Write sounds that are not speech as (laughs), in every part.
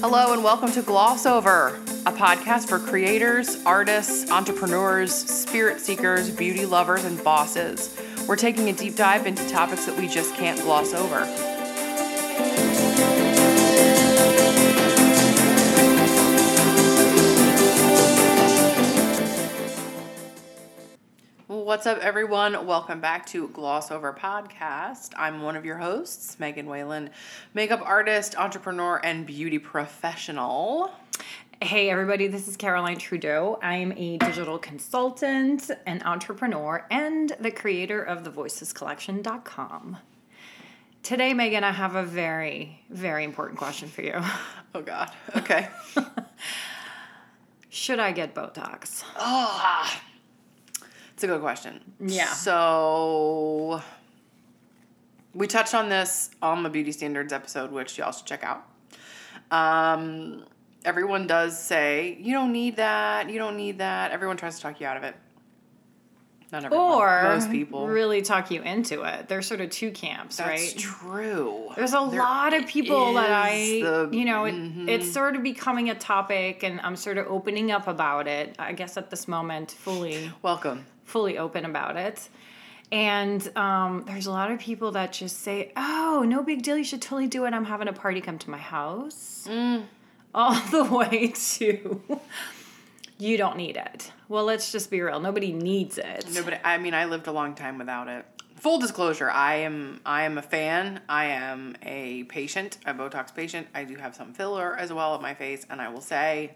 Hello and welcome to Gloss Over, a podcast for creators, artists, entrepreneurs, spirit seekers, beauty lovers, and bosses. We're taking a deep dive into topics that we just can't gloss over. What's up, everyone? Welcome back to Gloss Over Podcast. I'm one of your hosts, Megan Whalen, makeup artist, entrepreneur, and beauty professional. Hey, everybody, this is Caroline Trudeau. I'm a digital consultant, an entrepreneur, and the creator of thevoicescollection.com. Today, Megan, I have a very, very important question for you. Oh, God. Okay. (laughs) Should I get Botox? oh, it's a good question. Yeah. So, we touched on this on the Beauty Standards episode, which y'all should check out. Um, everyone does say, you don't need that, you don't need that. Everyone tries to talk you out of it. Not everyone. Or most people. really talk you into it. There's sort of two camps, right? That's right? true. There's a There lot of people that I, the- you know, it, mhm. it's sort of becoming a topic, and I'm sort of opening up about it. I guess at this moment, fully, Welcome. Fully open about it. And um, there's a lot of people that just say, "Oh, no big deal. You should totally do it. I'm having a party. Come to my house." Mm. All (laughs) the way to, you don't need it. Well, let's just be real. Nobody needs it. Nobody. I mean, I lived a long time without it. Full disclosure: I am I am a fan. I am a patient, a Botox patient. I do have some filler as well at my face, and I will say,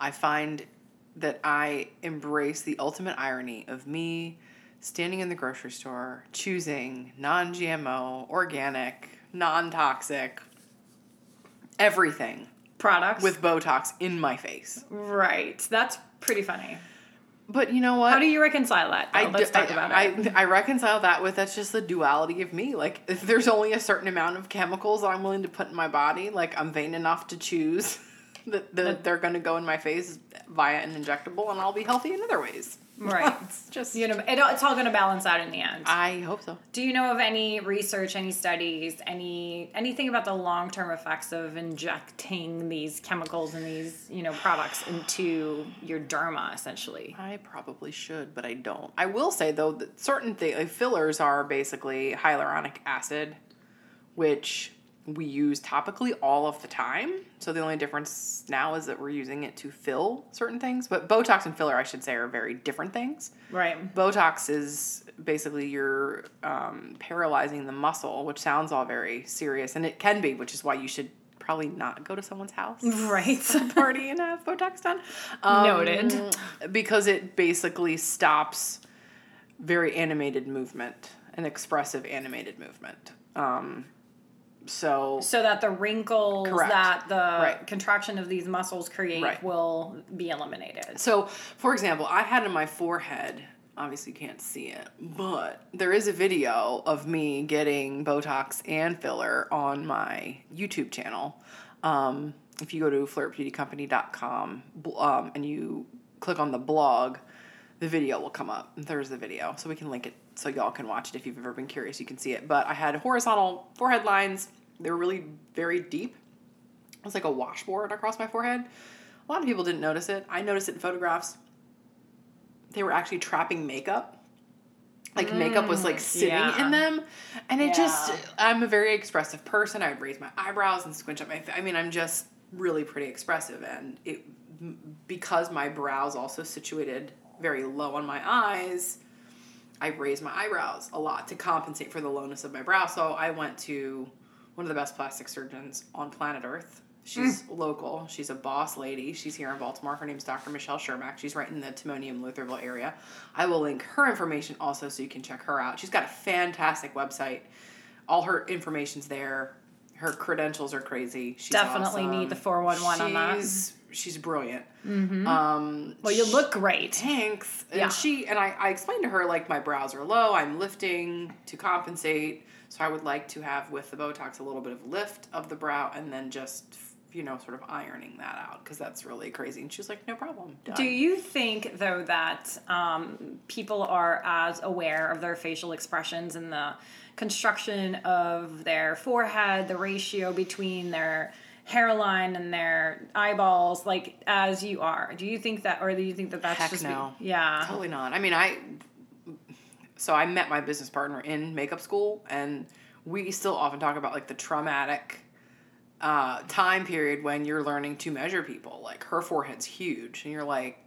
I find that I embrace the ultimate irony of me standing in the grocery store choosing non-GMO, organic, non-toxic, everything Products with Botox in my face. right. That's pretty funny. But you know what? How do you reconcile that? I. Let's d- talk I- about I, it. I reconcile that with that's just the duality of me. Like, if there's only a certain amount of chemicals I'm willing to put in my body, like, I'm vain enough to choose that, that they're going to go in my face via an injectable, and I'll be healthy in other ways. (laughs) Right. it's just, You know, it, it's all going to balance out in the end. I hope so. Do you know of any research, any studies, any anything about the long term effects of injecting these chemicals and these you know products into your derma, essentially? I probably should, but I don't. I will say, though, that certain things, like fillers are basically hyaluronic acid, which we use topically all of the time. So the only difference now is that we're using it to fill certain things. But Botox and filler, I should say, are very different things. Right. Botox is basically you're um, paralyzing the muscle, which sounds all very serious, and it can be, which is why you should probably not go to someone's house (laughs) Right. party and have Botox done. Um, Noted. Because it basically stops very animated movement, an expressive animated movement. Um, so So that the wrinkles Correct. that the Right. contraction of these muscles create Right. will be eliminated. So, for example, I had in my forehead, obviously you can't see it, but there is a video of me getting Botox and filler on my YouTube channel. Um, if you go to flirtbeautycompany.com um, and you click on the blog, the video will come up. And There's the video. So we can link it so y'all can watch it if you've ever been curious. You can see it. But I had horizontal forehead lines. They were really very deep. It was like a washboard across my forehead. A lot of people didn't notice it. I noticed it in photographs. They were actually trapping makeup. Like makeup was like mm, sitting yeah. in them. And it just, I'm a very expressive person. I would raise my eyebrows and squinch up my. I mean, I'm just really pretty expressive. And it, because my brows also situated very low on my eyes, I raised my eyebrows a lot to compensate for the lowness of my brow. So I went to one of the best plastic surgeons on planet Earth. She's mm. local. She's a boss lady. She's here in Baltimore. Her name's Dr. Michelle Shermak. She's right in the Timonium, Lutherville area. I will link her information also so you can check her out. She's got a fantastic website. All her information's there. Her credentials are crazy. She's Definitely awesome. need the 411 on that. She's brilliant. Um, Well, you look great. Thanks. And Yeah. she and I, I explained to her like my brows are low. I'm lifting to compensate. So I would like to have with the Botox a little bit of lift of the brow and then just you know sort of ironing that out because that's really crazy. And she was like, no problem. Done. Do you think, though, that um, people are as aware of their facial expressions and the construction of their forehead, the ratio between their hairline and their eyeballs like as you are. Do you think that, or do you think that that's Heck just no. Be, yeah, Totally not. I mean, I so I met my business partner in makeup school, and we still often talk about like the traumatic uh, time period when you're learning to measure people. Like her forehead's huge, and you're like,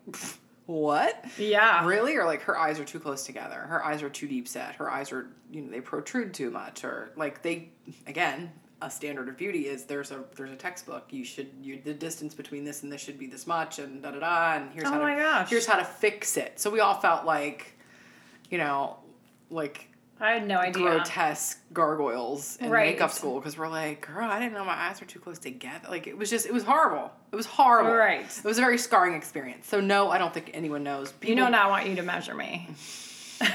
what? yeah, Really? Or like her eyes are too close together. Her eyes are too deep set. Her eyes are, you know, they protrude too much. Or like they, again, a standard of beauty is there's a there's a textbook. You should you the distance between this and this should be this much and da da da. And here's Oh how my to gosh. here's how to fix it. So we all felt like, you know, like I had no idea. grotesque gargoyles in Right. makeup school because we're like, girl, I didn't know my eyes were too close together. Like it was just, it was horrible. It was horrible. Right. It was a very scarring experience. So no, I don't think anyone knows. People, You know, now I want you to measure me. (laughs)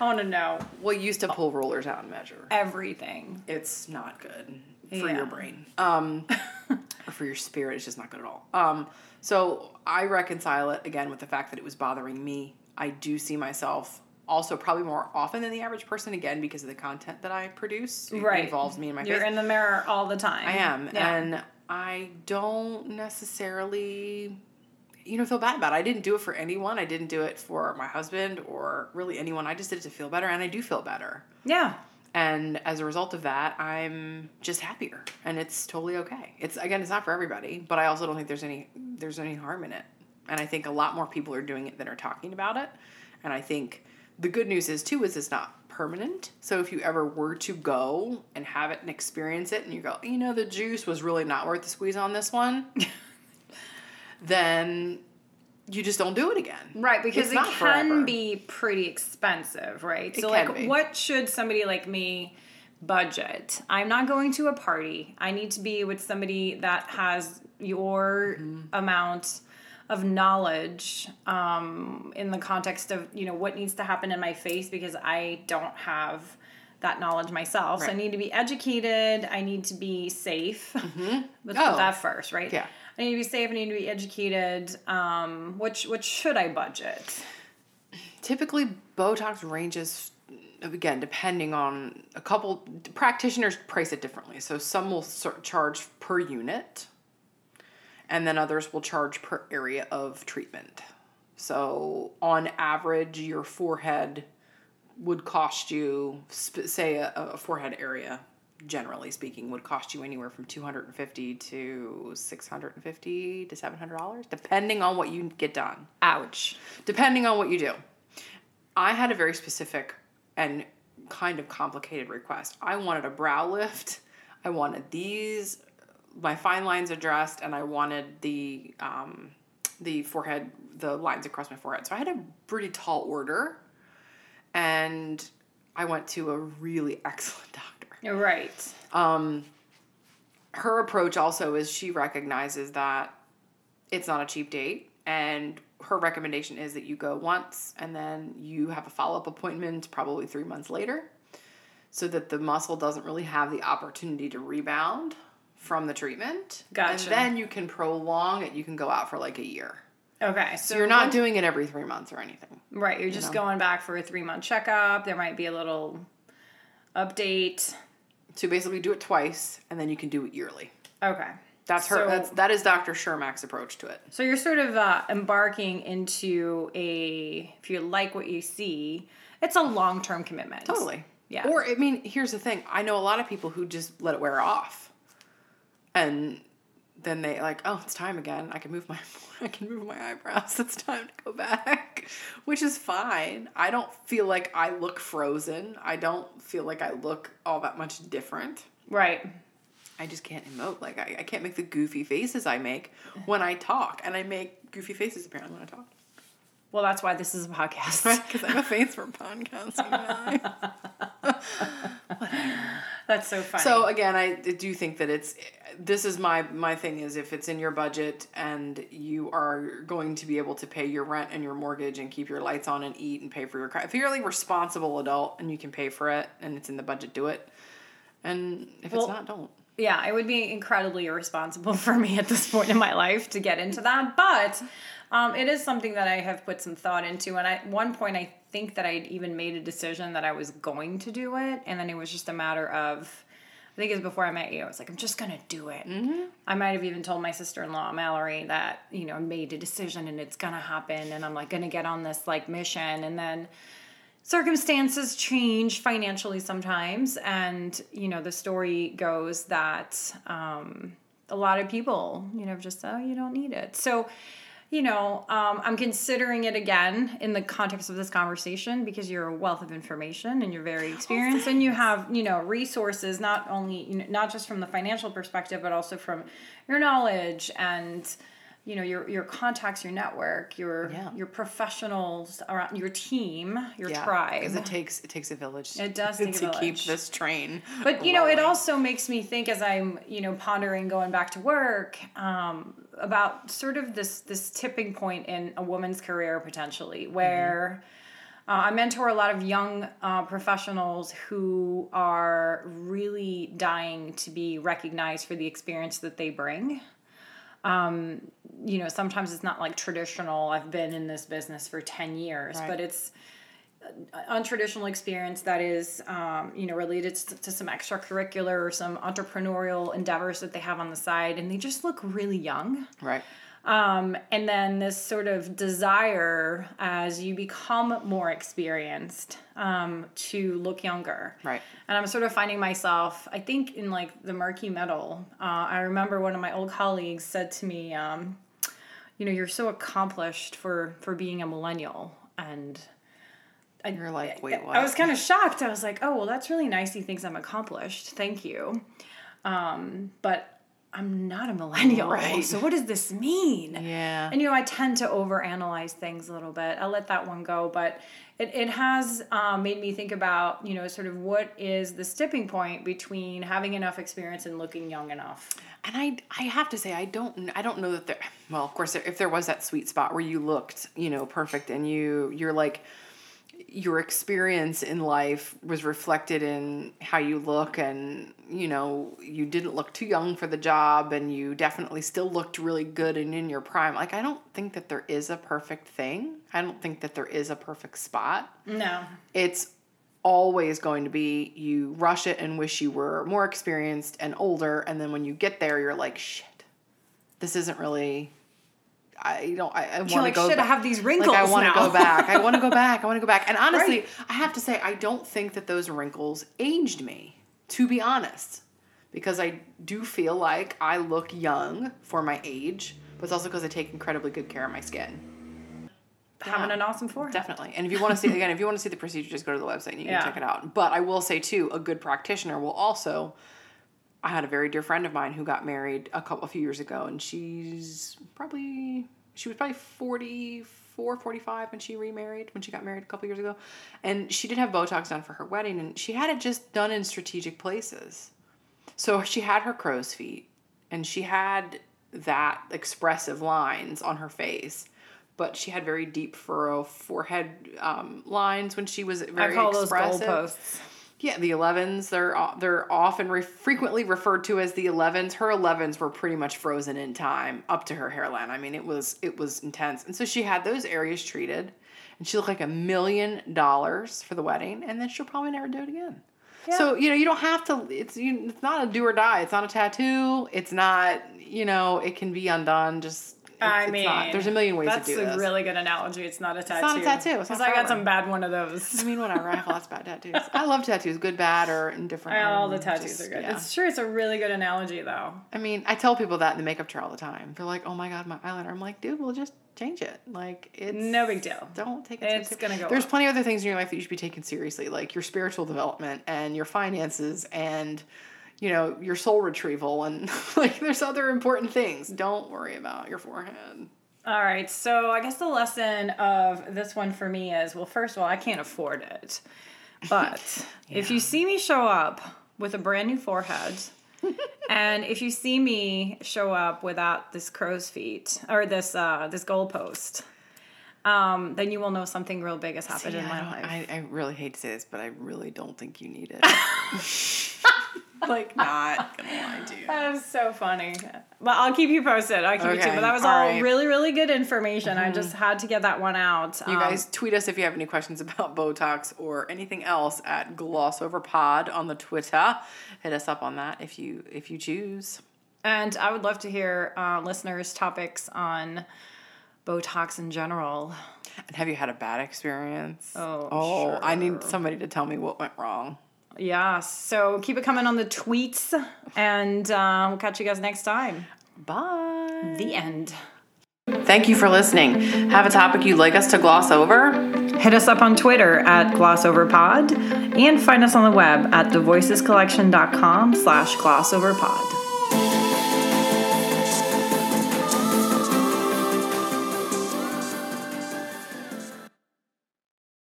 I want to know Well, used to pull rulers out and measure. everything. It's not good for Yeah. your brain. Um, or for your spirit. It's just not good at all. Um, so I reconcile it again with the fact that it was bothering me. I do see myself also probably more often than the average person again because of the content that I produce. It Right. involves me and my You're face. in the mirror all the time. I am, Yeah. and I don't necessarily, you know, feel bad about it. I didn't do it for anyone. I didn't do it for my husband or really anyone. I just did it to feel better, and I do feel better. yeah. And as a result of that, I'm just happier, and it's totally okay. It's again, it's not for everybody, but I also don't think there's any there's any harm in it. And I think a lot more people are doing it than are talking about it. And I think the good news is too is it's not permanent. So if you ever were to go and have it and experience it, and you go, you know, the juice was really not worth the squeeze on this one, (laughs) then you just don't do it again. Right, because It's it can forever. be pretty expensive, right? It so, like, be. what should somebody like me budget? I'm not going to a party. I need to be with somebody that has your Mm-hmm. amount of knowledge um, in the context of you know what needs to happen in my face because I don't have that knowledge myself. So I need to be educated. I need to be safe. (laughs) Let's Oh. put that first, right? Yeah. I need to be safe. I need to be educated. Um, which which should I budget? typically botox ranges again depending on a couple practitioners price it differently so some will charge per unit and then others will charge per area of treatment so on average your forehead would cost you say a, a forehead area generally speaking would cost you anywhere from 250 to 650 to 700 dollars depending on what you get done Ouch. depending on what you do. I had a very specific and kind of complicated request. I wanted a brow lift. I wanted these, my fine lines addressed, and I wanted the um, the forehead, the lines across my forehead. So I had a pretty tall order, and I went to a really (laughs) excellent doctor Right. Um, her approach also is she recognizes that it's not a cheap date and her recommendation is that you go once and then you have a follow-up appointment probably three months later so that the muscle doesn't really have the opportunity to rebound from the treatment Gotcha. and then you can prolong it you can go out for like a year Okay, so so you're not doing it every three months or anything right. You're just going back for a three month checkup. There might be a little update. So basically do it twice and then you can do it yearly Okay. that's her So- that's that is dr shermak's approach to it So you're sort of uh, embarking into a, if you like what you see, it's a long term commitment. Totally. Yeah. Or I mean, here's the thing. I know a lot of people who just let it wear off. And then they like, oh, it's time again. I can move my (laughs) I can move my eyebrows. It's time to go back. Which is fine. I don't feel like I look frozen. I don't feel like I look all that much different. Right. I just can't emote. Like I, I can't make the goofy faces I make when I talk. And I make goofy faces apparently when I talk. Well, that's why this is a podcast. (laughs) Because I have a face for podcasting. (laughs) now. (laughs) that's so funny. So again, I do think that it's this is my my thing is if it's in your budget and you are going to be able to pay your rent and your mortgage and keep your lights on and eat and pay for your car. If you're like responsible adult and you can pay for it and it's in the budget, do it. And if Well- it's not, don't. yeah, it would be incredibly irresponsible (laughs) for me at this point in my life to get into that. But um, it is something that I have put some thought into. And at one point, I think that I'd even made a decision that I was going to do it. And then it was just a matter of I think it was before I met you. I was like, I'm just gonna do it. Mm-hmm. I might have even told my sister in law Mallory that you know I made a decision and it's gonna happen, and I'm like gonna get on this like mission, and then circumstances change financially sometimes, and you know the story goes that um, a lot of people you know just oh you don't need it so you know, um, I'm considering it again in the context of this conversation because you're a wealth of information and you're very experienced and you have, you know, resources not only, you know, not just from the financial perspective, but also from your knowledge and, you know, your, your contacts, your network, your, Yeah. your professionals around your team, your Yeah, tribe. because it takes it takes a village. It does (laughs) take a to keep this train. But you know, it also makes me think as I'm, you know, pondering going back to work um, about sort of this this tipping point in a woman's career potentially, where uh, I mentor a lot of young uh, professionals who are really dying to be recognized for the experience that they bring. Um, you know, sometimes it's not like traditional. I've been in this business for ten years, Right. but it's untraditional experience that is um, you know related to, to some extracurricular or some entrepreneurial endeavors that they have on the side and they just look really young right. Um, and then this sort of desire as you become more experienced um, to look younger Right. and i'm sort of finding myself i think in like the murky middle uh, i remember one of my old colleagues said to me um, you know you're so accomplished for for being a millennial and I, You're like, wait, what? I was kind of shocked. I was like, oh, well, that's really nice. He thinks I'm accomplished. Thank you. Um, but I'm not a millennial. Right. So what does this mean? Yeah. And you know, I tend to overanalyze things a little bit. I'll let that one go, but it, it has um, made me think about, you know, sort of what is the tipping point between having enough experience and looking young enough. And I, I have to say, I don't, I don't know that there. Well, of course, if there was that sweet spot where you looked, you know, perfect, and you, you're like, your experience in life was reflected in how you look, and you know, you didn't look too young for the job, and you definitely still looked really good and in your prime. Like, I don't think that there is a perfect thing. I don't think that there is a perfect spot. No. it's always going to be you rush it and wish you were more experienced and older and then when you get there you're like shit this isn't really i don't i, I want to like, go "Shit, I back." have these wrinkles like i want to go back i want to go back i want to go back and (laughs) honestly Right. i have to say i don't think that those wrinkles aged me to be honest because i do feel like i look young for my age but it's also because i take incredibly good care of my skin Having an awesome forehead. Definitely. And if you want to see again, if you want to see the procedure, just go to the website and you Yeah. can check it out. But I will say too, a good practitioner will also I had a very dear friend of mine who got married a couple a few years ago and she's probably she was probably 44, 45 when she remarried, when she got married a couple years ago. And she did have Botox done for her wedding and she had it just done in strategic places. So she had her crow's feet and she had that expressive lines on her face, but she had very deep furrow forehead um, lines when she was very I call expressive. those goalposts. Yeah, the 11s, they're they're often re- frequently referred to as the 11s. Her 11s were pretty much frozen in time up to her hairline. I mean, it was it was intense. And so she had those areas treated and she looked like a million dollars for the wedding and then she'll probably never do it again. So, you know, you don't have to it's you, it's not a do or die. It's not a tattoo. It's not, you know, it can be undone just I mean, not. there's a million ways to do this. that's a really good analogy. It's not a tattoo. It's not a tattoo. Because I got some bad one of those. I mean, whatever. I have lots of bad tattoos. I love tattoos, good, bad, or indifferent. All the tattoos just- are good. yeah. It's true. it's a really good analogy though. I mean, I tell people that in the makeup chair all the time. They're like, "Oh my god, my eyeliner." I'm like, "Dude, we'll just change it. Like, it's No big deal. Don't take it. It's gonna go There's up. plenty of other things in your life that you should be taking seriously, like your spiritual development and your finances and you know your soul retrieval and (laughs) like there's other important things. Don't worry about your forehead. All right, so I guess the lesson of this one for me is well, first of all, I can't afford it. But (laughs) if you see me show up with a brand new forehead, (laughs) and if you see me show up without this crow's feet or this uh, this goalpost, um, then you will know something real big has happened See, in my don't- life. I, I really hate to say this, but I really don't think you need it. (laughs) like not gonna lie to you. That was so funny. But I'll keep you posted. I'll keep you too. But that was all all, right. Mm-hmm. really, really good information. I just had to get that one out. You Um, guys tweet us if you have any questions about Botox or anything else at GlossOverPod on the Twitter. Hit us up on that if you if you choose. and I would love to hear uh, listeners' topics on Botox in general. And have you had a bad experience? Oh, oh, I need somebody to tell me what went wrong. Yeah, so keep it coming on the tweets, and uh, we'll catch you guys next time. Bye. The end. Thank you for listening. Have a topic you'd like us to gloss over? Hit us up on Twitter at glossoverpod and find us on the web at thevoicescollection.com slash glossoverpod.